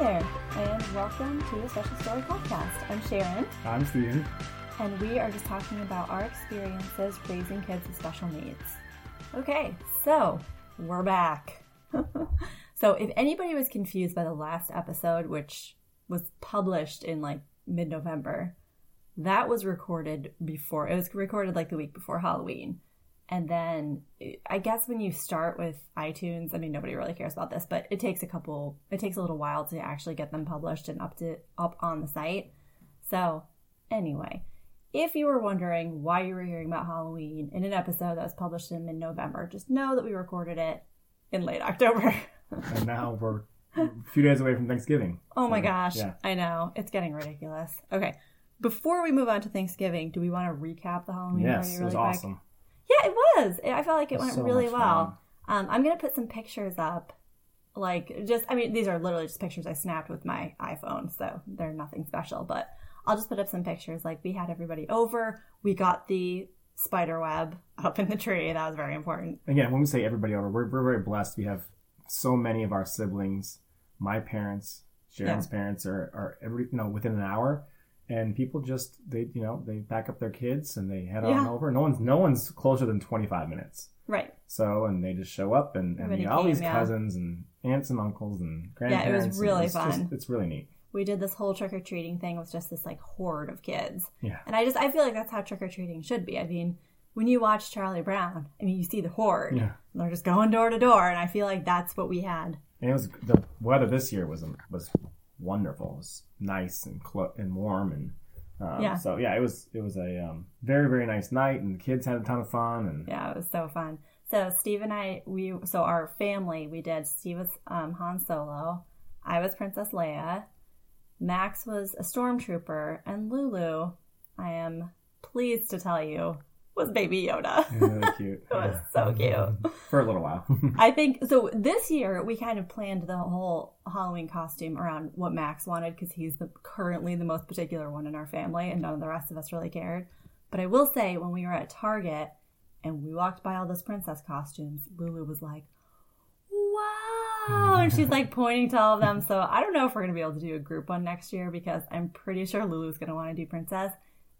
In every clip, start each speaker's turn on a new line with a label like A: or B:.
A: there, and welcome to the Special Storey Podcast. I'm Sharon,
B: I'm Steven.
A: and we are just talking about our experiences raising kids with special needs. Okay, so we're back. so, if anybody was confused by the last episode, which was published in like mid November, that was recorded before, it was recorded like the week before Halloween. And then I guess when you start with iTunes, I mean nobody really cares about this, but it takes a couple it takes a little while to actually get them published and up to up on the site. So, anyway, if you were wondering why you were hearing about Halloween in an episode that was published in mid-November, just know that we recorded it in late October.
B: And now we're a few days away from Thanksgiving.
A: oh my
B: So,
A: gosh,
B: Yeah.
A: I know. It's getting ridiculous. Okay. Before we move on to Thanksgiving, do we want to recap the Halloween
B: Yes,
A: party
B: it was
A: quick?
B: awesome.
A: Yeah, it was. I felt like it went
B: so
A: really well. Um, I'm gonna put some pictures up. Like just, I mean, these are literally just pictures I snapped with my iPhone, so they're nothing special. But I'll just put up some pictures. Like we had everybody over. We got the spider web up in the tree. That was very important.
B: Again, when we say everybody over, we're, we're very blessed. We have so many of our siblings, my parents, Sharon's parents are, are every, you know, within an hour. And people just, they, you know, they pack up their kids and they head on
A: Yeah.
B: over. No one's, no one's closer than 25 minutes.
A: Right.
B: So, and they just show up and, and meet all these
A: yeah.
B: cousins and aunts and uncles and grandparents.
A: Yeah, it was really
B: it's just-
A: fun.
B: it's really neat.
A: We did this whole trick or treating thing with just this like horde of kids.
B: Yeah.
A: And I just, I feel like that's how trick or treating should be. I mean, when you watch Charlie Brown, I mean, you see the horde.
B: Yeah.
A: They're just going door to door, and I feel like that's what we had.
B: And it was the weather this year was was wonderful. It was nice and clo- and warm and um,
A: Yeah.
B: So yeah, it was it was a um, very very nice night and the kids had a ton of fun and
A: Yeah, it was so fun. So Steve and I, we so our family, we did. Steve was um, Han Solo, I was Princess Leia, Max was a stormtrooper, and Lulu, I am pleased to tell you, was Baby Yoda.
B: really cute.
A: It was so cute.
B: for a little while.
A: I think so. This year we kind of planned the whole Halloween costume around what Max wanted because he's the currently the most particular one in our family, and none of the rest of us really cared. But I will say, when we were at Target and we walked by all those princess costumes, Lulu was like, "Wow!" and she's like pointing to all of them. So I don't know if we're gonna be able to do a group one next year because I'm pretty sure Lulu's gonna want to do princess,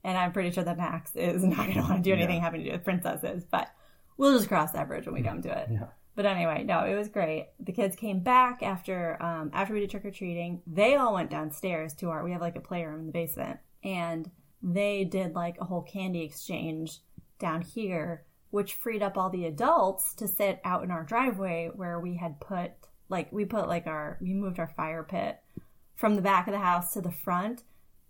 A: and I'm pretty sure that Max is not gonna want to do anything
B: Yeah.
A: having to do with princesses. But we'll just cross that bridge when we come to it.
B: yeah.
A: But anyway, no, it was great. The kids came back after um, after we did trick or treating. They all went downstairs to our. We have like a playroom in the basement, and they did like a whole candy exchange down here, which freed up all the adults to sit out in our driveway where we had put like we put like our we moved our fire pit from the back of the house to the front.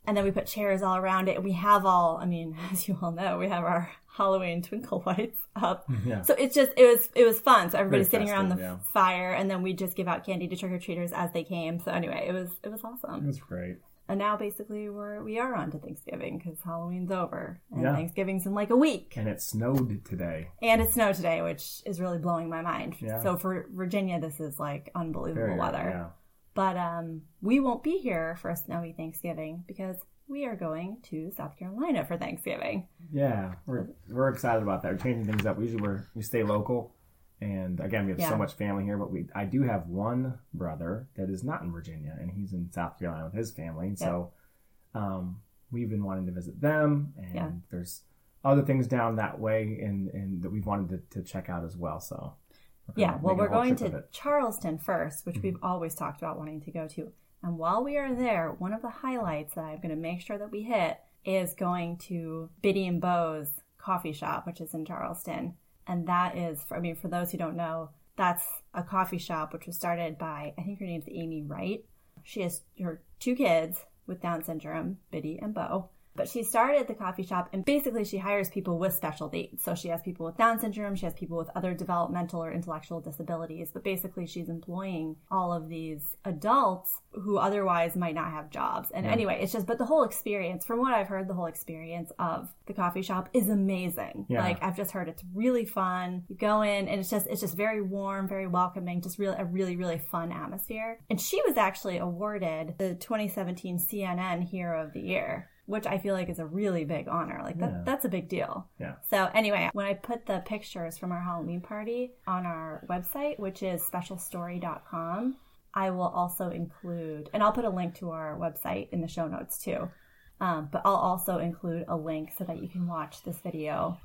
A: And then we put chairs all around it. And we have all, I mean, as you all know, we have our Halloween twinkle lights up.
B: Mm-hmm, yeah.
A: So it's just it was it was fun. So everybody's
B: Very
A: sitting around the
B: yeah.
A: fire, and then we just give out candy to trick or treaters as they came. So anyway, it was it was awesome It
B: was great.
A: And now basically we're we are on to Thanksgiving because Halloween's over and
B: Yeah.
A: Thanksgiving's in like a week,
B: And it snowed today.
A: and it snowed today, which is really blowing my mind.
B: Yeah.
A: So for Virginia, this is like unbelievable
B: Very
A: weather. But um, we won't be here for a snowy Thanksgiving because we are going to South Carolina for Thanksgiving.
B: Yeah, we're we're excited about that. We're changing things up. Usually we're we stay local, and again we have
A: Yeah.
B: so much family here. But we I do have one brother that is not in Virginia, and he's in South Carolina with his family. And so, um, we've been wanting to visit them, and
A: Yeah.
B: there's other things down that way, and and that we've wanted to, to check out as well. So.
A: Yeah, well, we're going to.
B: Mm-hmm.
A: Charleston first, which we've always talked about wanting to go to. And while we are there, one of the highlights that I'm going to make sure that we hit is going to Bitty and Beau's coffee shop, which is in Charleston. And that is, for, I mean, for those who don't know, that's a coffee shop which was started by, I think her name's Amy Wright. She has her two kids with Down syndrome, Bitty and Beau. But she started the coffee shop and basically she hires people with special needs. So she has people with Down syndrome, she has people with other developmental or intellectual disabilities, but basically she's employing all of these adults who otherwise might not have jobs. And anyway, it's just, but the whole experience, from what I've heard, the whole experience of the coffee shop is amazing.
B: Yeah.
A: Like I've just heard it's really fun. You go in and it's just, it's just very warm, very welcoming, just really, a really, really fun atmosphere. And she was actually awarded the 2017 CNN Hero of the Year which I feel like is a really big honor. Like that,
B: Yeah.
A: that's a big deal.
B: Yeah.
A: So anyway, when I put the pictures from our Halloween party on our website, which is specialstorey.com, I will also include, and I'll put a link to our website in the show notes too. Um, but I'll also include a link so that you can watch this video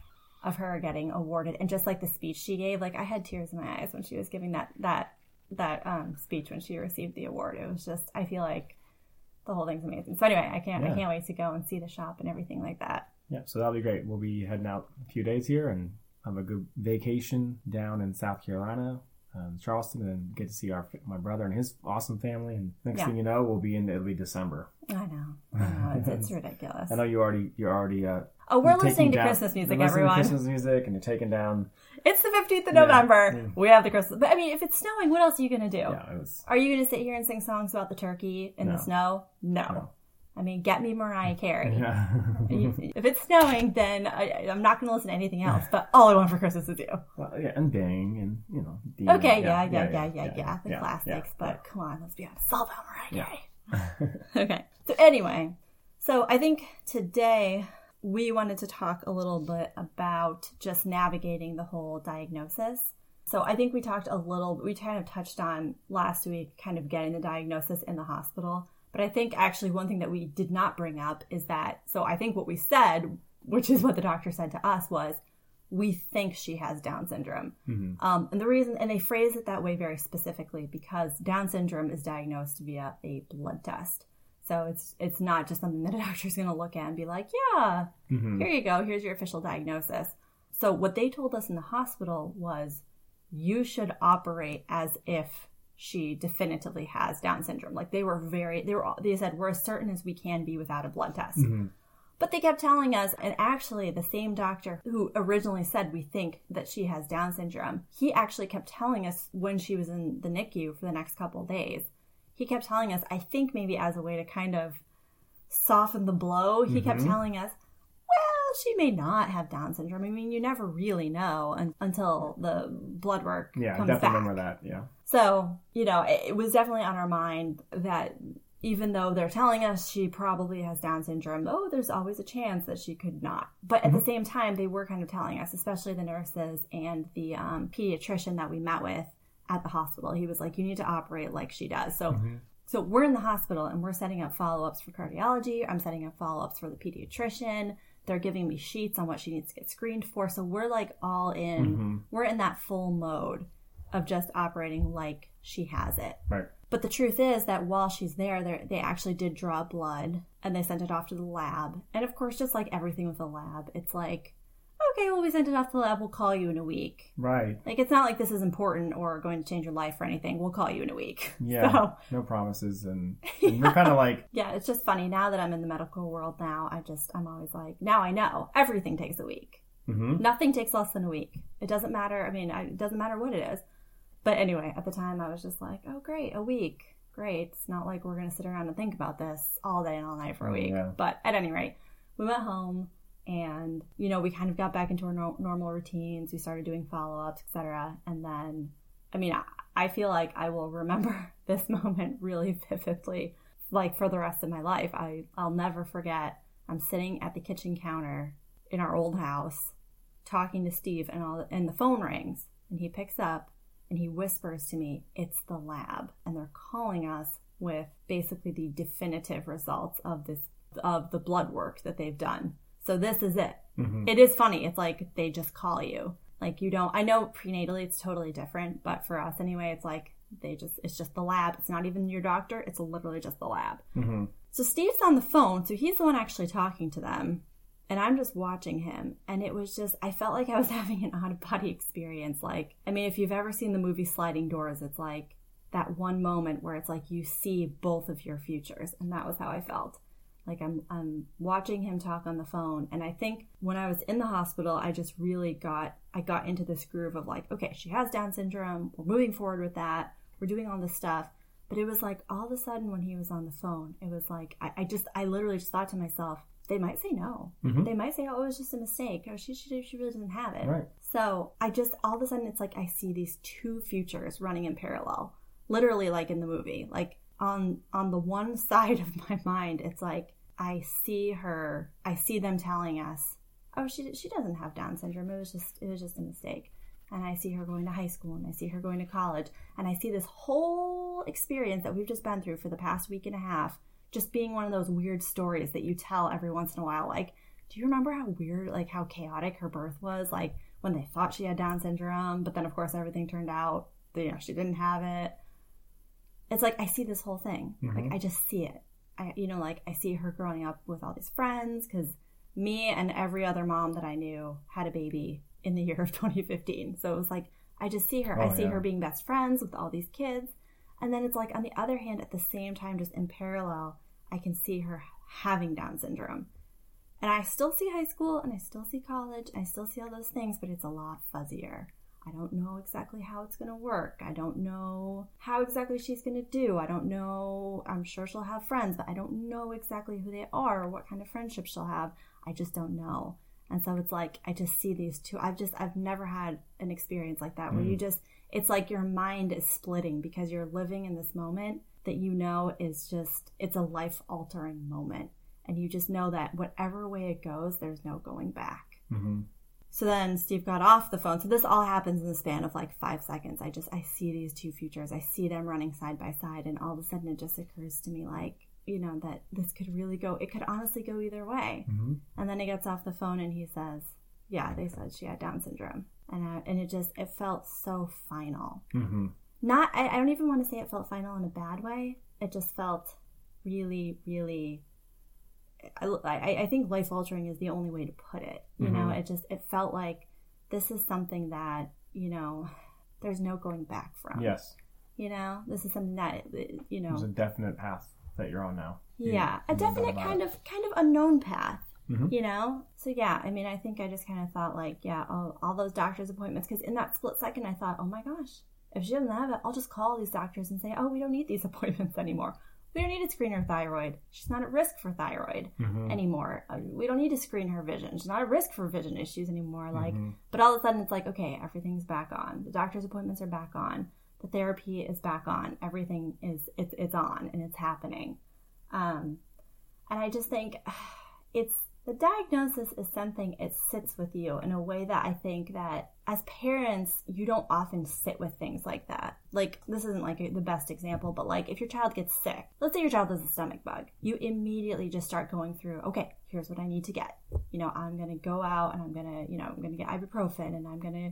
A: of her getting awarded and just like the speech she gave. Like I had tears in my eyes when she was giving that that that um, speech when she received the award. It was just I feel like the whole thing's amazing. So anyway, I can't
B: Yeah.
A: I can't wait to go and see the shop and everything like that.
B: Yeah, so that'll be great. We'll be heading out a few days here and have a good vacation down in South Carolina, um, Charleston, and get to see our my brother and his awesome family. And next
A: Yeah.
B: thing you know, we'll be in it'll be December.
A: I know, I know, it's, it's ridiculous.
B: I know you already you're already uh,
A: Oh, we're listening to
B: down-
A: Christmas music,
B: to
A: everyone.
B: Christmas music, and you're taking down.
A: It's the fifteenth of
B: Yeah.
A: November.
B: Yeah.
A: We have the Christmas. But I mean, if it's snowing, what else are you gonna do?
B: Yeah, it was.
A: Are you gonna sit here and sing songs about the turkey in
B: No.
A: the snow? No.
B: No.
A: I mean, get me Mariah Carey.
B: Yeah.
A: if it's snowing, then I, I'm not going to listen to anything else. But all I want for Christmas is you.
B: well, yeah, and Bing, and you know. Dean,
A: Okay, yeah, yeah, yeah, yeah, yeah. The classics. But come on, let's be honest. It's all about Mariah. Carey. okay. So anyway, so I think today we wanted to talk a little bit about just navigating the whole diagnosis. So I think we talked a little, we kind of touched on last week, kind of getting the diagnosis in the hospital. But I think actually one thing that we did not bring up is that, so I think what we said, which is what the doctor said to us, was we think she has Down syndrome.
B: Mhm.
A: Um, and the reason, and they phrase it that way very specifically because Down syndrome is diagnosed via a blood test. So it's it's not just something that a doctor's going to look at and be like, yeah,
B: Mhm.
A: here you go, here's your official diagnosis. So what they told us in the hospital was you should operate as if she definitively has Down syndrome. Like they were very, they were, they said we're as certain as we can be without a blood test.
B: Mhm.
A: But they kept telling us, and actually, the same doctor who originally said we think that she has Down syndrome, he actually kept telling us when she was in the NICU for the next couple of days. He kept telling us, I think maybe as a way to kind of soften the blow, he kept
B: Mhm.
A: telling us, she may not have Down syndrome. I mean, you never really know un- until the blood work
B: Yeah,
A: comes
B: definitely
A: back.
B: remember that. Yeah.
A: So, you know, it, it was definitely on our mind that even though they're telling us she probably has Down syndrome, oh, there's always a chance that she could not. But at the same time, they were kind of telling us, especially the nurses and the um, pediatrician that we met with at the hospital. He was like, you need to operate like she does. So,
B: Mhm.
A: so we're in the hospital and we're setting up follow ups for cardiology. I'm setting up follow ups for the pediatrician. They're giving me sheets on what she needs to get screened for. So we're like all in,
B: Mhm.
A: we're in that full mode of just operating like she has it.
B: Right.
A: But the truth is that while she's there, they actually did draw blood and they sent it off to the lab. And of course, just like everything with the lab, it's like, okay, well, we sent it off to the lab. We'll call you in a week.
B: Right.
A: Like, it's not like this is important or going to change your life or anything. We'll call you in a week.
B: Yeah.
A: So,
B: No promises, and, and we're kind of like,
A: yeah, it's just funny. Now that I'm in the medical world now, I just, I'm always like, now I know everything takes a week.
B: mhm.
A: Nothing takes less than a week. It doesn't matter. I mean, it doesn't matter what it is. But anyway, at the time, I was just like, oh, great, a week. Great. It's not like we're going to sit around and think about this all day and all night for a week.
B: Yeah.
A: But at any rate, we went home and, you know, we kind of got back into our no- normal routines. We started doing follow ups, etc. And then, I mean, I, I feel like I will remember this moment really vividly, like for the rest of my life. I, I'll never forget. I'm sitting at the kitchen counter in our old house talking to Steve and all and the phone rings and he picks up and he whispers to me, "It's the lab." And they're calling us with basically the definitive results of this of the blood work that they've done. So this is it.
B: Mhm.
A: It is funny. It's like they just call you. Like you don't I know prenatally it's totally different, but for us anyway, it's like they just it's just the lab. It's not even your doctor, it's literally just the lab.
B: Mhm.
A: So Steve's on the phone, so he's the one actually talking to them. And I'm just watching him. And it was just, I felt like I was having an out of body experience. Like, I mean, if you've ever seen the movie Sliding Doors, it's like that one moment where it's like you see both of your futures. And that was how I felt. Like I'm, I'm watching him talk on the phone. And I think when I was in the hospital, I just really got, I got into this groove of like, okay, she has Down syndrome. We're moving forward with that. We're doing all this stuff. But it was like all of a sudden when he was on the phone, it was like I, I just I literally just thought to myself, they might say no.
B: Mhm.
A: They might say, oh, it was just a mistake. Or she she, she really doesn't have it.
B: Right.
A: So I just all of a sudden it's like I see these two futures running in parallel, literally like in the movie. Like on on the one side of my mind, it's like I see her. I see them telling us, oh, she she doesn't have Down syndrome. It was just it was just a mistake. and I see her going to high school and I see her going to college and I see this whole experience that we've just been through for the past week and a half just being one of those weird stories that you tell every once in a while. Like, do you remember how weird, like how chaotic her birth was? Like when they thought she had Down syndrome, but then of course everything turned out, you know, she didn't have it. It's like I see this whole thing.
B: Mhm.
A: Like I just see it. I, you know, like I see her growing up with all these friends because me and every other mom that I knew had a baby in the year of 2015. So it was like I just see her. I
B: Oh,
A: see
B: yeah.
A: her being best friends with all these kids. And then it's like on the other hand, at the same time, just in parallel, I can see her having Down syndrome. And I still see high school and I still see college. And I still see all those things, but it's a lot fuzzier. I don't know exactly how it's going to work. I don't know how exactly she's going to do. I don't know. I'm sure she'll have friends, but I don't know exactly who they are or what kind of friendships she'll have. I just don't know. And so it's like I just see these two. I've just I've never had an experience like that where you just it's like your mind is splitting because you're living in this moment that you know is just it's a life altering moment and you just know that whatever way it goes there's no going back.
B: hmm
A: So then Steve got off the phone. So this all happens in the span of like five seconds. I just, I see these two futures. I see them running side by side. And all of a sudden it just occurs to me like, you know, that this could really go, it could honestly go either way.
B: hmm
A: And then he gets off the phone and he says, yeah, they said she had Down syndrome. And, I, and it just, it felt so final.
B: hmm
A: Not, I, I don't even want to say it felt final in a bad way. It just felt really, really I, I, I think life altering is the only way to put it. You know,
B: Mhm.
A: it just it felt like this is something that you know there's no going back from.
B: Yes.
A: You know, this is something that you know.
B: There's a definite path that you're on now. You-
A: yeah, a
B: know
A: definite kind
B: it.
A: of kind of unknown path.
B: Mhm.
A: You know, so yeah, I mean, I think I just kind of thought like, yeah, all, all those doctor's appointments because in that split second, I thought, oh my gosh, if she doesn't have it, I'll just call these doctors and say, oh, we don't need these appointments anymore. We don't need to screen her thyroid. She's not at risk for thyroid
B: Mhm.
A: anymore. We don't need to screen her vision. She's not at risk for vision issues anymore. Like,
B: Mhm.
A: but all of a sudden it's like, okay, everything's back on. The doctor's appointments are back on. The therapy is back on. Everything is it's it's on and it's happening. Um, and I just think it's the diagnosis is something it sits with you in a way that I think that as parents you don't often sit with things like that. Like this isn't like the best example, but like if your child gets sick, let's say your child has a stomach bug, you immediately just start going through, okay, here's what I need to get. You know, I'm gonna go out and I'm gonna, you know, I'm gonna get ibuprofen and I'm gonna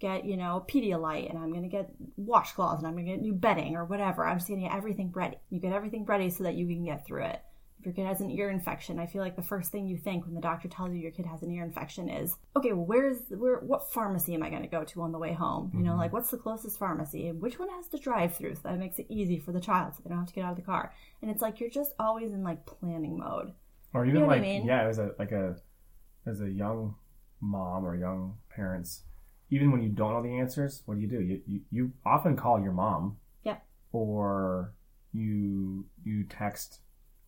A: get, you know, Pedialyte and I'm gonna get washcloths and I'm gonna get new bedding or whatever. I'm just gonna get everything ready. You get everything ready so that you can get through it. If your kid has an ear infection, I feel like the first thing you think when the doctor tells you your kid has an ear infection is, okay, well, where's where what pharmacy am I going to go to on the way home? You know, mm-hmm. like what's the closest pharmacy and which one has the drive-through so that makes it easy for the child so they don't have to get out of the car. And it's like you're just always in like planning mode.
B: Or even
A: know what I
B: like
A: mean?
B: yeah, as a like a as a young mom or young parents, even when you don't know the answers, what do you do? You you, you often call your mom.
A: Yeah.
B: Or you you text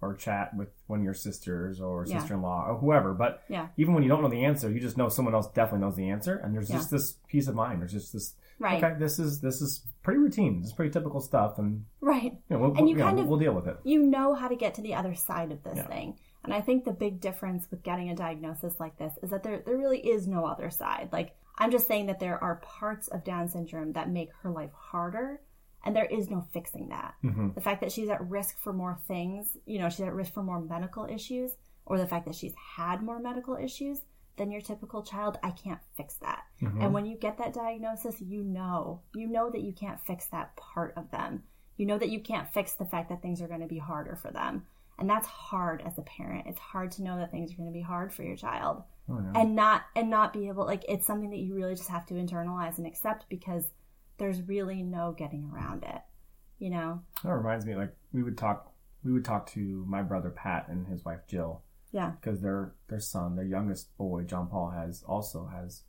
B: or chat with one of your sisters or
A: Yeah.
B: sister in law or whoever. But
A: Yeah.
B: even when you don't know the answer, you just know someone else definitely knows the answer, and there's
A: Yeah.
B: just this peace of mind. There's just this
A: Right.
B: okay, this is this is pretty routine. This is pretty typical stuff, and
A: Right.
B: you know, we'll,
A: And you
B: you know,
A: kind of-
B: we'll deal with it.
A: you know how to get to the other side of this
B: Yeah.
A: thing. And I think the big difference with getting a diagnosis like this is that there, there really is no other side. Like, I'm just saying that there are parts of Down syndrome that make her life harder, and there is no fixing that.
B: hmm
A: The fact that she's at risk for more things, you know, she's at risk for more medical issues, or the fact that she's had more medical issues than your typical child, I can't fix that.
B: Mhm.
A: And when you get that diagnosis, you know, you know that you can't fix that part of them. You know that you can't fix the fact that things are going to be harder for them. And that's hard as a parent. It's hard to know that things are going to be hard for your child
B: Oh, yeah.
A: and not and not be able like it's something that you really just have to internalize and accept because there's really no getting around it. You know?
B: That reminds me, like we would talk, we would talk to my brother Pat and his wife Jill
A: Yeah.
B: because their their son, their youngest boy John Paul, has also has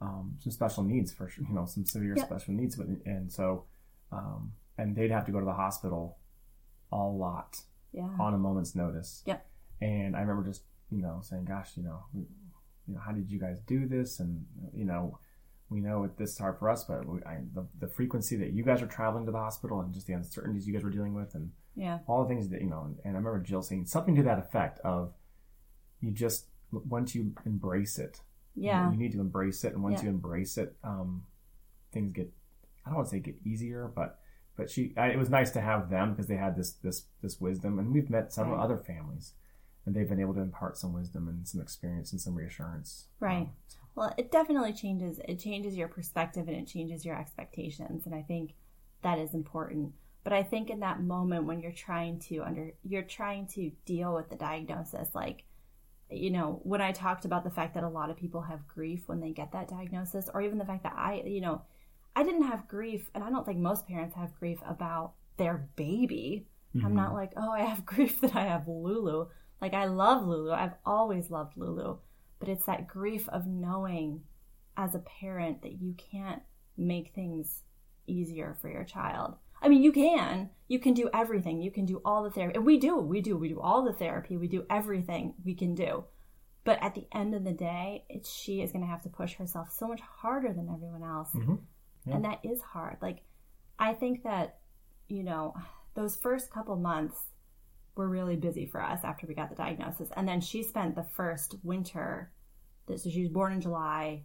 B: um, some special needs for you know some severe
A: Yep.
B: special needs, but and so um, and they'd have to go to the hospital a lot
A: Yeah.
B: on a moment's notice.
A: Yep.
B: And I remember just you know saying, "Gosh, you know, you know, how did you guys do this?" And you know, we know it, this is hard for us, but we, I, the the frequency that you guys are traveling to the hospital and just the uncertainties you guys were dealing with, and
A: Yeah.
B: all the things that you know. And, and I remember Jill saying something to that effect of, "You just once you embrace it,
A: Yeah.
B: you need to embrace it, and once
A: Yeah.
B: you embrace it, um, things get I don't want to say get easier, but but she I, it was nice to have them because they had this this this wisdom, and we've met several
A: Right.
B: other families, and they've been able to impart some wisdom and some experience and some reassurance.
A: Right.
B: Um,
A: Well, it definitely changes. It changes your perspective and it changes your expectations, and I think that is important. But I think in that moment when you're trying to under, you're trying to deal with the diagnosis, like, you know, when I talked about the fact that a lot of people have grief when they get that diagnosis, or even the fact that I, you know, I didn't have grief, and I don't think most parents have grief about their baby. I'm
B: mhm.
A: not like, oh, I have grief that I have Lulu. Like, I love Lulu. I've always loved Lulu. But it's that grief of knowing as a parent that you can't make things easier for your child. I mean, you can. You can do everything. You can do all the therapy. And we do. We do. We do all the therapy. We do everything we can do. But at the end of the day, it's she is going to have to push herself so much harder than everyone else.
B: Mhm. Yeah.
A: And that is hard. Like, I think that, you know, those first couple months were really busy for us after we got the diagnosis. And then she spent the first winter, so she was born in July.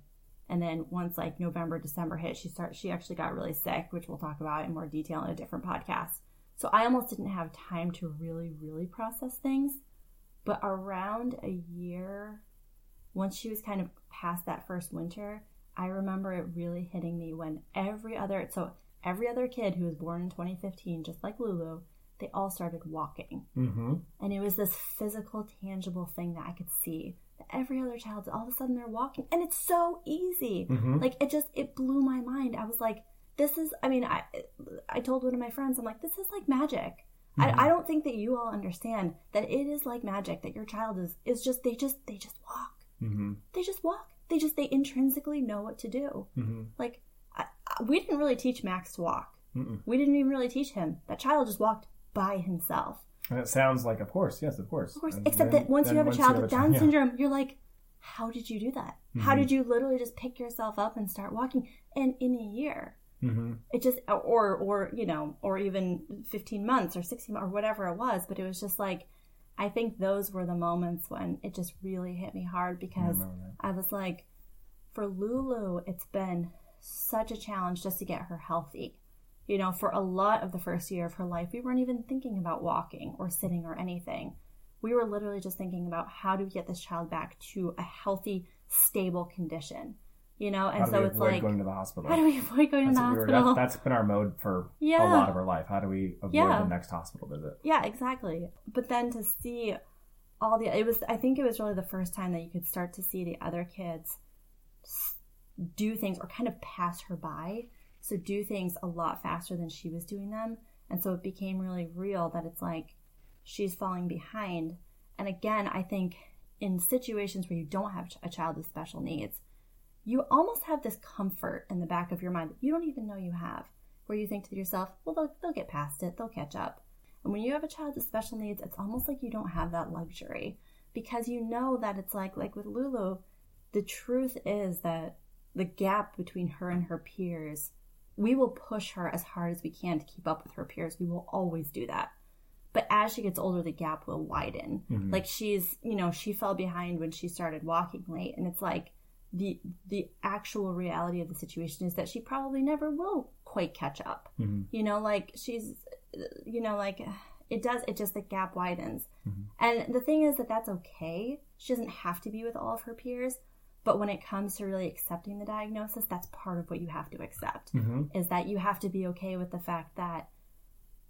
A: And then once like November, December hit, she start she actually got really sick, which we'll talk about in more detail in a different podcast. So I almost didn't have time to really, really process things. But around a year, once she was kind of past that first winter, I remember it really hitting me when every other so every other kid who was born in 2015, just like Lulu, they all started walking,
B: Mhm.
A: and it was this physical, tangible thing that I could see. That every other child, all of a sudden, they're walking, and it's so easy.
B: Mhm.
A: Like it just it blew my mind. I was like, this is. I mean, I I told one of my friends, I'm like, this is like magic.
B: Mhm.
A: I, I don't think that you all understand that it is like magic that your child is is just they just they just walk
B: Mhm.
A: they just walk. They just they intrinsically know what to do.
B: Mhm.
A: Like I, I, we didn't really teach Max to walk.
B: Mm-mm.
A: We didn't even really teach him. That child just walked by himself.
B: And it sounds like, of course, yes, of course.
A: Of course,
B: And
A: except
B: then-
A: that once you have a child
B: you
A: with
B: have a
A: Down
B: yeah.
A: syndrome, you're like, how did you do that? How
B: Mhm.
A: did you literally just pick yourself up and start walking? And in a year,
B: Mhm.
A: it just or or you know or even 15 months or 16 months or whatever it was but it was just like i think those were the moments when it just really hit me hard because
B: that.
A: I was like, for Lulu, it's been such a challenge just to get her healthy. You know, for a lot of the first year of her life, we weren't even thinking about walking or sitting or anything. We were literally just thinking about how do we get this child back to a healthy, stable condition. You know, and
B: How do
A: so
B: we
A: it's like,
B: going to the hospital?
A: how do we avoid going to the
B: what we were-
A: hospital?
B: that's, that's been our mode for
A: Yeah.
B: a lot of our life. How do we avoid
A: Yeah.
B: the next hospital visit?
A: Yeah, exactly. But then to see all the it was I think it was really the first time that you could start to see the other kids do things or kind of pass her by. So do things a lot faster than she was doing them. And so it became really real that it's like she's falling behind. And again, I think in situations where you don't have a child with special needs, you almost have this comfort in the back of your mind that you don't even know you have, where you think to yourself, well, they'll, they'll get past it, they'll catch up. And when you have a child with special needs, it's almost like you don't have that luxury because you know that it's like, like with Lulu, the truth is that the gap between her and her peers, we will push her as hard as we can to keep up with her peers. We will always do that. But as she gets older, the gap will widen.
B: Mhm.
A: Like she's, you know, she fell behind when she started walking late, and it's like the the actual reality of the situation is that she probably never will quite catch up.
B: Mhm.
A: You know, like she's, you know, like it does. It just the gap widens,
B: Mhm.
A: and the thing is that that's okay. She doesn't have to be with all of her peers. But when it comes to really accepting the diagnosis, that's part of what you have to accept
B: Mhm.
A: is that you have to be okay with the fact that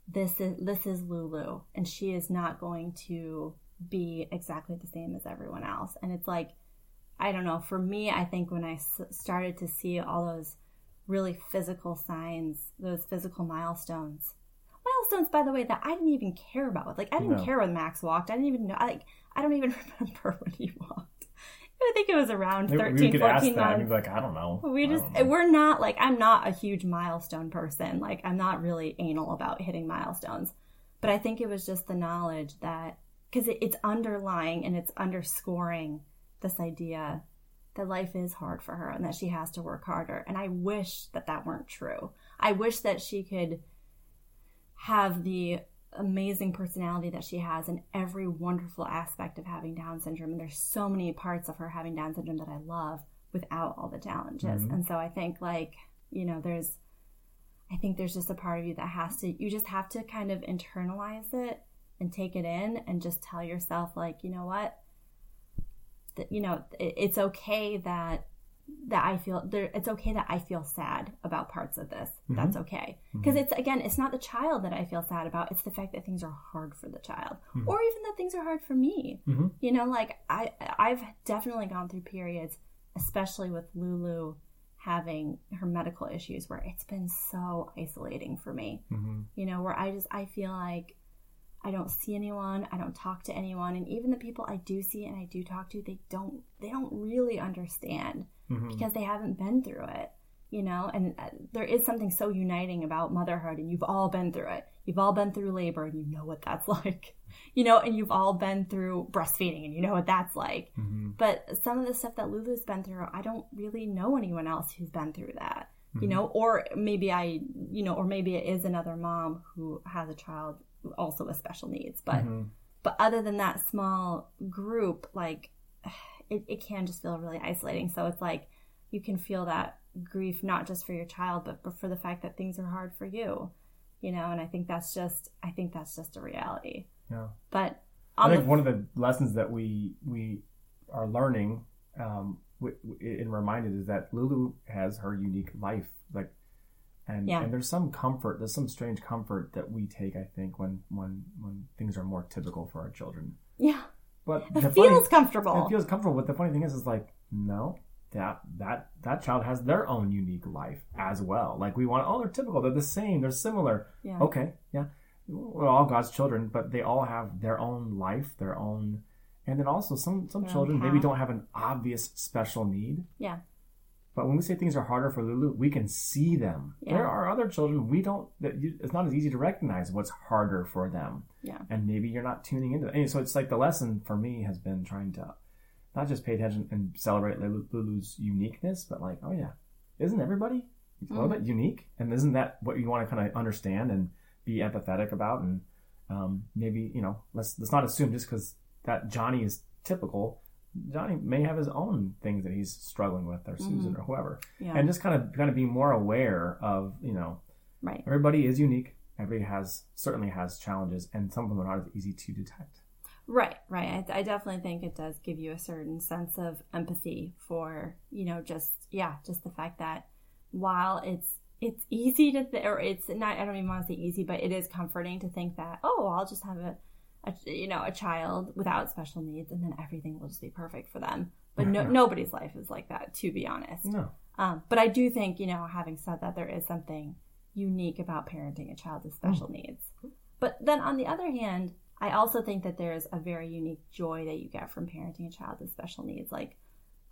A: this is this is Lulu and she is not going to be exactly the same as everyone else. And it's like I don't know, for me I think when I s- started to see all those really physical signs, those physical milestones. Milestones by the way that I didn't even care about. Like I didn't
B: No.
A: care when Max walked. I didn't even know like I don't even remember when he walked. I think it was around
B: Maybe
A: 13,
B: we could
A: 14
B: ask that
A: months.
B: like, I don't know.
A: We just,
B: know.
A: we're not like I'm not a huge milestone person. Like I'm not really anal about hitting milestones. But I think it was just the knowledge that because it, it's underlying and it's underscoring this idea that life is hard for her and that she has to work harder. And I wish that that weren't true. I wish that she could have the amazing personality that she has and every wonderful aspect of having Down syndrome. And there's so many parts of her having Down syndrome that I love without all the challenges.
B: Mhm.
A: And so I think like You know, there's, I think there's just a part of you that has to, you just have to kind of internalize it and take it in and just tell yourself, like, you know what? That, you know, it, it's okay that that I feel there it's okay that I feel sad about parts of this. Mm-hmm. That's okay. Because mm-hmm. it's again, it's not the child that I feel sad about, it's the fact that things are hard for the child. Mm-hmm. Or even that things are hard for me.
B: Mm-hmm.
A: You know, like I I've definitely gone through periods, especially with Lulu having her medical issues where it's been so isolating for me.
B: Mm-hmm.
A: You know, where I just I feel like I don't see anyone, I don't talk to anyone, and even the people I do see and I do talk to, they don't they don't really understand
B: mm-hmm.
A: because they haven't been through it, you know? And uh, there is something so uniting about motherhood, and you've all been through it. You've all been through labor, and you know what that's like, you know? And you've all been through breastfeeding, and you know what that's like.
B: Mm-hmm.
A: But some of the stuff that Lulu's been through, I don't really know anyone else who's been through that. You mm-hmm. know, or maybe I, you know, or maybe it is another mom who has a child also with special needs. But
B: mm-hmm.
A: but other than that small group, like it, it can just feel really isolating. So it's like you can feel that grief not just for your child, but, for the fact that things are hard for you. You know, and I think that's just I think that's just a reality.
B: Yeah.
A: But
B: I think the, one of the lessons that we we are learning um, and reminded is that Lulu has her unique life. Like and
A: yeah.
B: and there's some comfort there's some strange comfort that we take i think when when when things are more typical for our children
A: yeah
B: but
A: it feels
B: funny,
A: comfortable.
B: It feels comfortable. But the funny thing is, is like no, that that that child has their own unique life as well. Like we want, oh, they're typical. They're the same. They're similar.
A: Yeah.
B: Okay, yeah, we're all God's children, but they all have their own life, their own, and then also some some children maybe don't have an obvious special need.
A: Yeah.
B: But when we say things are harder for Lulu, we can see them. Yeah. There are other children we don't. That you, it's not as easy to recognize what's harder for them.
A: Yeah.
B: And maybe you're not tuning into it. And so it's like the lesson for me has been trying to not just pay attention and celebrate Lulu's uniqueness, but like, oh yeah, isn't everybody a little mm-hmm. bit unique? And isn't that what you want to kind of understand and be empathetic about? And um, maybe you know, let's let's not assume just because that Johnny is typical Johnny may have his own things that he's struggling with, or Susan, mm-hmm. or whoever,
A: yeah.
B: and just kind of kind of be more aware of you know,
A: right?
B: Everybody is unique. Everybody has certainly has challenges, and some of them are not as easy to detect.
A: Right, right. I, I definitely think it does give you a certain sense of empathy for you know just yeah, just the fact that while it's it's easy to th- or it's not I don't even want to say easy, but it is comforting to think that oh I'll just have a a, you know a child without special needs and then everything will just be perfect for them. But no, nobody's life is like that to be honest.
B: No.
A: Um, but i do think you know having said that there is something unique about parenting a child with special mm. needs. But then on the other hand i also think that there's a very unique joy that you get from parenting a child with special needs. Like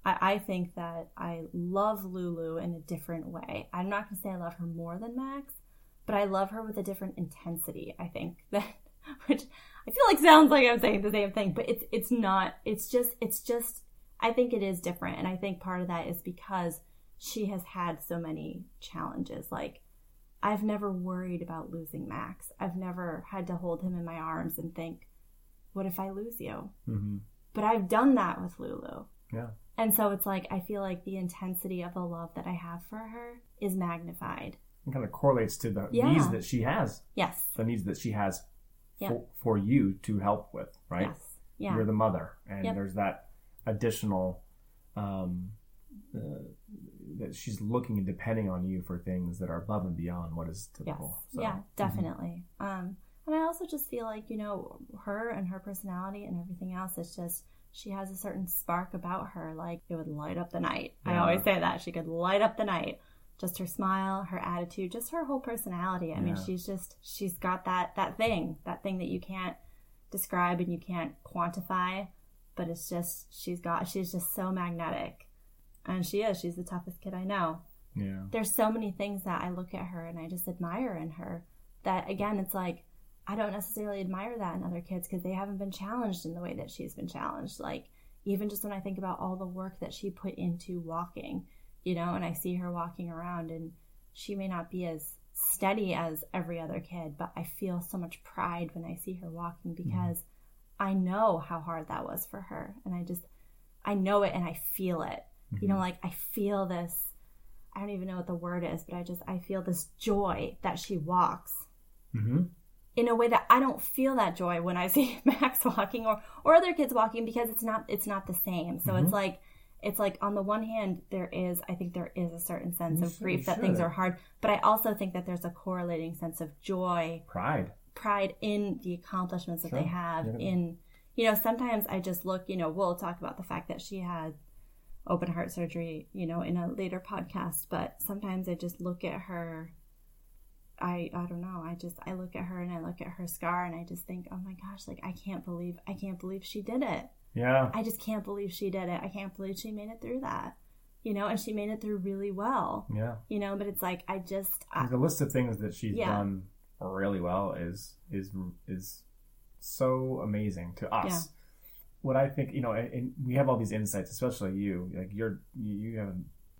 A: I, I think that i love lulu in a different way. I'm not going to say i love her more than max but i love her with a different intensity i think that which I feel like sounds like I'm saying the same thing, but it's it's not. It's just it's just I think it is different, and I think part of that is because she has had so many challenges. Like I've never worried about losing Max. I've never had to hold him in my arms and think, "What if I lose you?"
B: Mm-hmm.
A: But I've done that with Lulu.
B: Yeah.
A: And so it's like I feel like the intensity of the love that I have for her is magnified.
B: It kind of correlates to the yeah. needs that she has.
A: Yes.
B: The needs that she has
A: yep.
B: for, for, you to help with, right?
A: Yes. Yeah.
B: You're the mother, and
A: yep.
B: there's that additional um, uh, that she's looking and depending on you for things that are above and beyond what is typical.
A: Yes. So, yeah, mm-hmm. definitely. Mm-hmm. Um, and I also just feel like you know her and her personality and everything else. It's just she has a certain spark about her. Like it would light up the night. Yeah. I always say that she could light up the night just her smile, her attitude, just her whole personality. I yeah. mean, she's just she's got that that thing, that thing that you can't describe and you can't quantify, but it's just she's got she's just so magnetic. And she is. She's the toughest kid I know.
B: Yeah.
A: There's so many things that I look at her and I just admire in her. That again, it's like I don't necessarily admire that in other kids because they haven't been challenged in the way that she's been challenged. Like even just when I think about all the work that she put into walking you know, and I see her walking around and she may not be as steady as every other kid, but I feel so much pride when I see her walking mm-hmm. because mm-hmm. I know how hard that was for her. And I just, I know it and I feel it. Mm-hmm. You know, mm-hmm. like I feel this, I don't even know what the word is, but I just I feel this joy that she walks
B: Mm-hmm.
A: in a way that I don't feel that joy when I see Max walking or or other kids walking because it's not it's not the same. So
B: Mm-hmm.
A: it's like it's like on the one hand there is I think there is a certain sense of grief that things are hard, but I also think that there's a correlating sense of joy,
B: Pride.
A: pride in the accomplishments that they have
B: Yeah.
A: in you know sometimes I just look, you know, we'll talk about the fact that she had open heart surgery, you know, in a later podcast, but sometimes I just look at her I I don't know. I just I look at her and I look at her scar and I just think, "Oh my gosh, like I can't believe I can't believe she did it.
B: Yeah.
A: I just can't believe she did it. I can't believe she made it through that." You know, and she made it through really well.
B: Yeah.
A: You know, but it's like I just I,
B: the list of things that she's
A: Yeah.
B: done really well is is is so amazing to us.
A: Yeah.
B: What I think, you know, and we have all these insights, especially you. Like you're, you have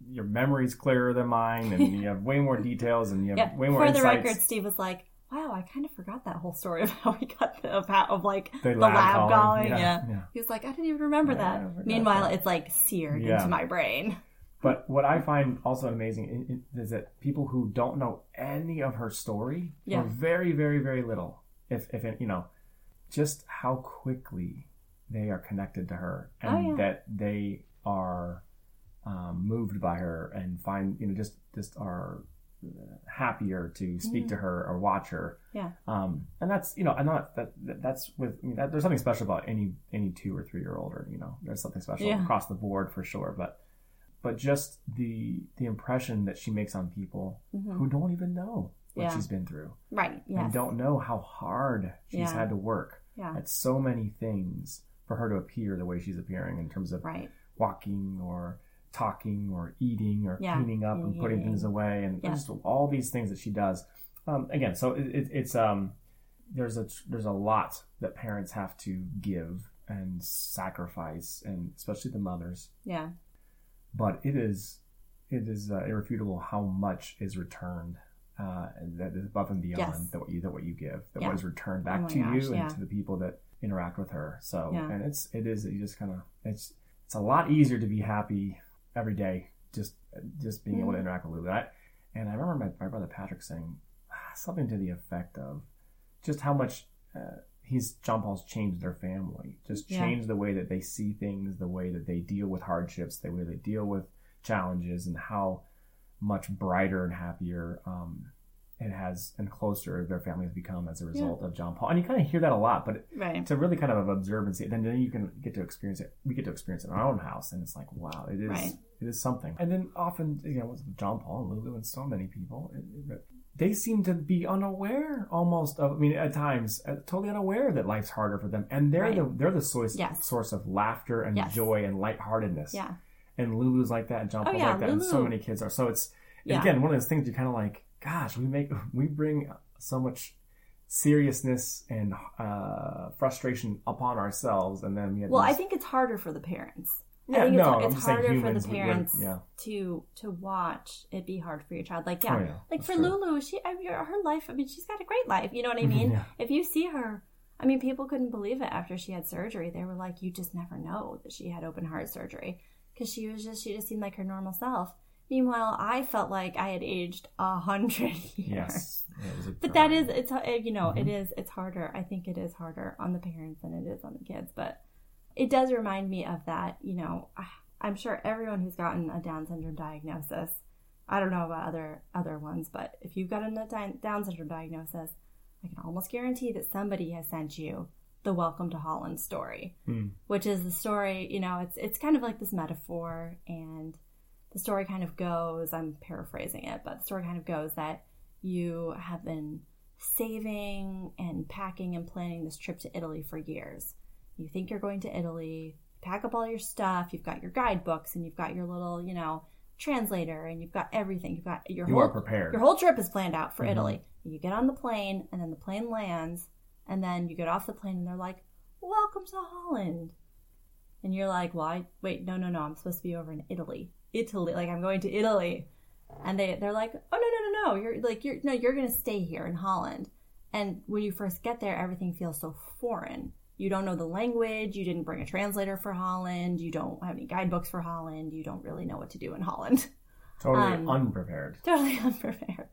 B: your memory's clearer than mine, and you have way more details, and you have
A: yeah.
B: way more
A: For the
B: insights.
A: record, Steve was like, "Wow, I kind of forgot that whole story of how we got the of, like
B: The
A: the,
B: lab
A: lab,
B: calling." Yeah,
A: Yeah.
B: yeah.
A: He was like, "I didn't even remember
B: Yeah,
A: that." Meanwhile,
B: that.
A: it's like seared into my brain.
B: But what I find also amazing is that people who don't know any of her story,
A: Yeah.
B: or very, very, very little, if, if it, you know, just how quickly they are connected to her and
A: Oh,
B: that they are um, moved by her and find, you know, just, just are happier to speak
A: Mm-hmm.
B: to her or watch her.
A: Yeah.
B: Um, and that's, you know, I'm not, that, that that's with, I mean, that, there's something special about any, any two or three year old or, you know, there's something special
A: Yeah.
B: across the board for sure. But, but just the the impression that she makes on people
A: Mhm.
B: who don't even know what
A: Yeah.
B: she's been through
A: Right. Yes.
B: and don't know how hard she's
A: Yeah.
B: had to work
A: Yeah.
B: at so many things for her to appear the way she's appearing in terms of
A: Right.
B: walking or talking or eating or
A: Yeah.
B: cleaning up and putting
A: Eating.
B: things away and
A: Yeah.
B: just all these things that she does um, again so it, it, it's um there's a there's a lot that parents have to give and sacrifice and especially the mothers
A: Yeah.
B: but it is it is uh, irrefutable how much is returned uh, that is above and beyond
A: Yes.
B: that what you that what you give that
A: Yeah.
B: what is returned back
A: Oh
B: to
A: gosh,
B: you
A: yeah.
B: and to the people that interact with her so
A: Yeah.
B: and it's it is you just kind of it's it's a lot easier to be happy every day just just being able to
A: Mm-hmm.
B: interact with Lulu I, and I remember my, my brother Patrick saying ah, something to the effect of just how much uh, he's John Paul's changed their family, just
A: Yeah.
B: changed the way that they see things, the way that they deal with hardships, the way they deal with challenges, and how much brighter and happier um, it has and closer their family has become as a result of John Paul. And you kind of hear that a lot, but
A: Right.
B: to really kind of observe and see it, then, then you can get to experience it. We get to experience it in our own house, and it's like, wow, it is
A: Right.
B: It is something. And then often, you know, with John Paul and Lulu and so many people, it, it- they seem to be unaware almost of. I mean, at times, uh, totally unaware that life's harder for them, and they're
A: Right.
B: the they're the source
A: Yes.
B: source of laughter and
A: Yes.
B: joy and lightheartedness.
A: Yeah.
B: And Lulu's like that, and John
A: Oh,
B: Paul's
A: yeah,
B: like that, and so many kids are. So it's
A: Yeah.
B: again one of those things you're kind of like, gosh, we make we bring so much seriousness and uh, frustration upon ourselves, and then we have
A: Well, I think it's harder for the parents.
B: Yeah,
A: I think
B: no,
A: it's,
B: I'm
A: it's harder for
B: humans,
A: the
B: we- we're-
A: parents
B: yeah.
A: to to watch it be hard for your child. Like yeah,
B: Oh, yeah,
A: like
B: that's
A: for
B: true.
A: Lulu, she I mean, her life. I mean, she's got a great life. You know what I mean?
B: Yeah.
A: If you see her, I mean, people couldn't believe it after she had surgery. They were like, you just never know that she had open heart surgery because she was just she just seemed like her normal self. Meanwhile, I felt like I had aged a hundred years.
B: Yes, Yeah, it was a
A: But that is it's you know,
B: Mm-hmm.
A: it is, it's harder. I think it is harder on the parents than it is on the kids. But it does remind me of that. You know, I'm sure everyone who's gotten a Down syndrome diagnosis. I don't know about other other ones, but if you've gotten a Down syndrome diagnosis, I can almost guarantee that somebody has sent you the Welcome to Holland story,
B: Hmm.
A: which is the story. You know, it's it's kind of like this metaphor, and the story kind of goes. I'm paraphrasing it, but the story kind of goes that you have been saving and packing and planning this trip to Italy for years. You think you're going to Italy, pack up all your stuff, you've got your guidebooks and you've got your little, you know, translator and you've got everything. You've got your
B: You
A: whole
B: are prepared.
A: your whole trip is planned out for
B: Mhm.
A: Italy. You get on the plane and then the plane lands and then you get off the plane and they're like, "Welcome to Holland." And you're like, "Well, I, wait, no, no, no. I'm supposed to be over in Italy. Italy, like I'm going to Italy." And they they're like, "Oh, no, no, no, no. You're like you're no, you're going to stay here in Holland." And when you first get there, everything feels so foreign. You don't know the language, you didn't bring a translator for Holland, you don't have any guidebooks for Holland, you don't really know what to do in Holland.
B: Totally
A: Um,
B: unprepared.
A: totally unprepared.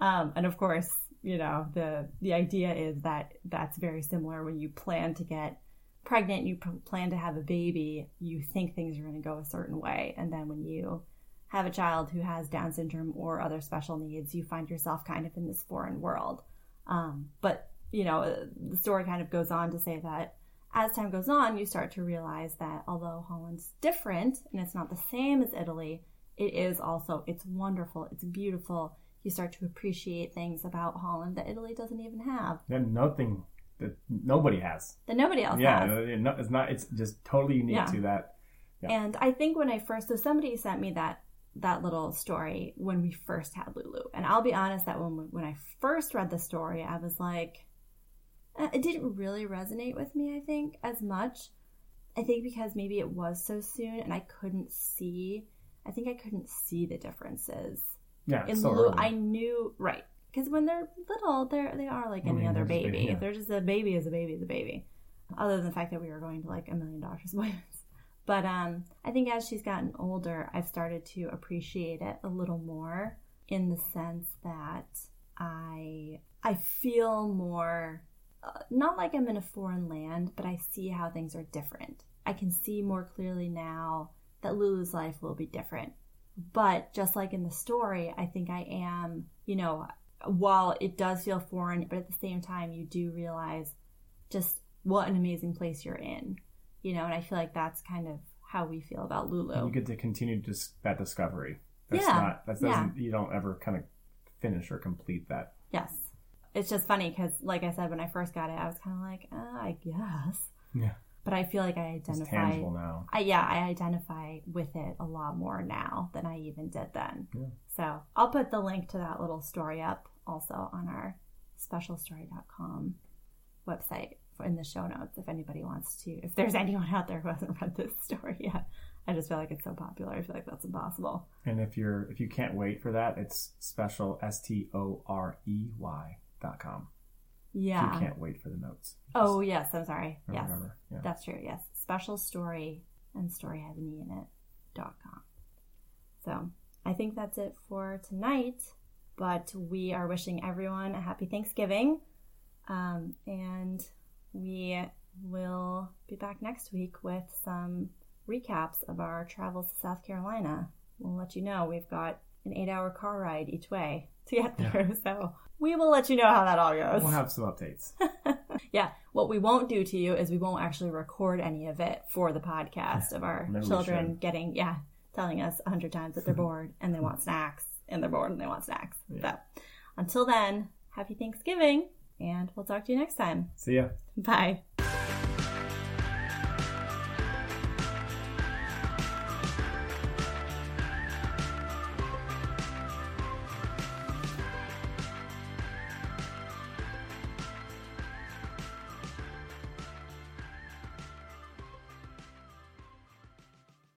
A: Um, and of course, you know the the idea is that that's very similar when you plan to get pregnant, you plan to have a baby, you think things are going to go a certain way, and then when you have a child who has Down syndrome or other special needs, you find yourself kind of in this foreign world. Um, but you know, the story kind of goes on to say that as time goes on, you start to realize that although Holland's different and it's not the same as Italy, it is also it's wonderful, it's beautiful. You start to appreciate things about Holland that Italy doesn't even have,
B: Then nothing that nobody has.
A: that nobody else
B: Yeah,
A: has.
B: no, it's not. It's just totally unique
A: Yeah.
B: to that. Yeah.
A: And I think when I first, so somebody sent me that that little story when we first had Lulu, and I'll be honest that when when I first read the story, I was like, eh, it didn't really resonate with me. I think as much. I think because maybe it was so soon, and I couldn't see. I think I couldn't see the differences
B: Yeah,
A: in
B: so early.
A: I knew right because when they're little, they're they are like
B: I
A: any
B: mean,
A: other
B: they're just a
A: baby.
B: baby, yeah.
A: If they're just a baby, is a baby, is a baby. Other than the fact that we were going to like a million doctor's appointments. But um, I think as she's gotten older, I've started to appreciate it a little more in the sense that I I feel more uh, not like I'm in a foreign land, but I see how things are different. I can see more clearly now that Lulu's life will be different. But just like in the story, I think I am, you know, while it does feel foreign, but at the same time, you do realize just what an amazing place you're in, you know, and I feel like that's kind of how we feel about Lulu.
B: you get to continue just that discovery. That's
A: Yeah,
B: not. That doesn't. You don't ever kind of finish or complete that.
A: Yes. It's just funny because, like I said, when I first got it, I was kind of like, uh, I guess.
B: Yeah.
A: But I feel like I
B: It's
A: identify.
B: tangible now.
A: I, yeah, I identify with it a lot more now than I even did then.
B: Yeah.
A: So I'll put the link to that little story up also on our specialstorey.com website in the show notes if anybody wants to. If there's anyone out there who hasn't read this story yet, I just feel like it's so popular. I feel like that's impossible.
B: And if you're if you can't wait for that, it's special s t o r e y com.
A: Yeah.
B: you can't wait for the notes.
A: Oh, yes. I'm sorry. Yes.
B: Yeah.
A: That's true, yes. Special Storey and story has an E in it dot com. So I think that's it for tonight. But we are wishing everyone a happy Thanksgiving. Um, and we will be back next week with some recaps of our travels to South Carolina. We'll let you know we've got an eight hour car ride each way to get
B: Yeah.
A: there. So we will let you know how that all goes.
B: We'll have some updates.
A: Yeah, what we won't do to you is we won't actually record any of it for the podcast of our
B: Maybe
A: children getting, yeah, telling us a hundred times that they're bored and they want snacks and they're bored and they want snacks.
B: Yeah.
A: So until then, happy Thanksgiving and we'll talk to you next time.
B: See ya.
A: Bye.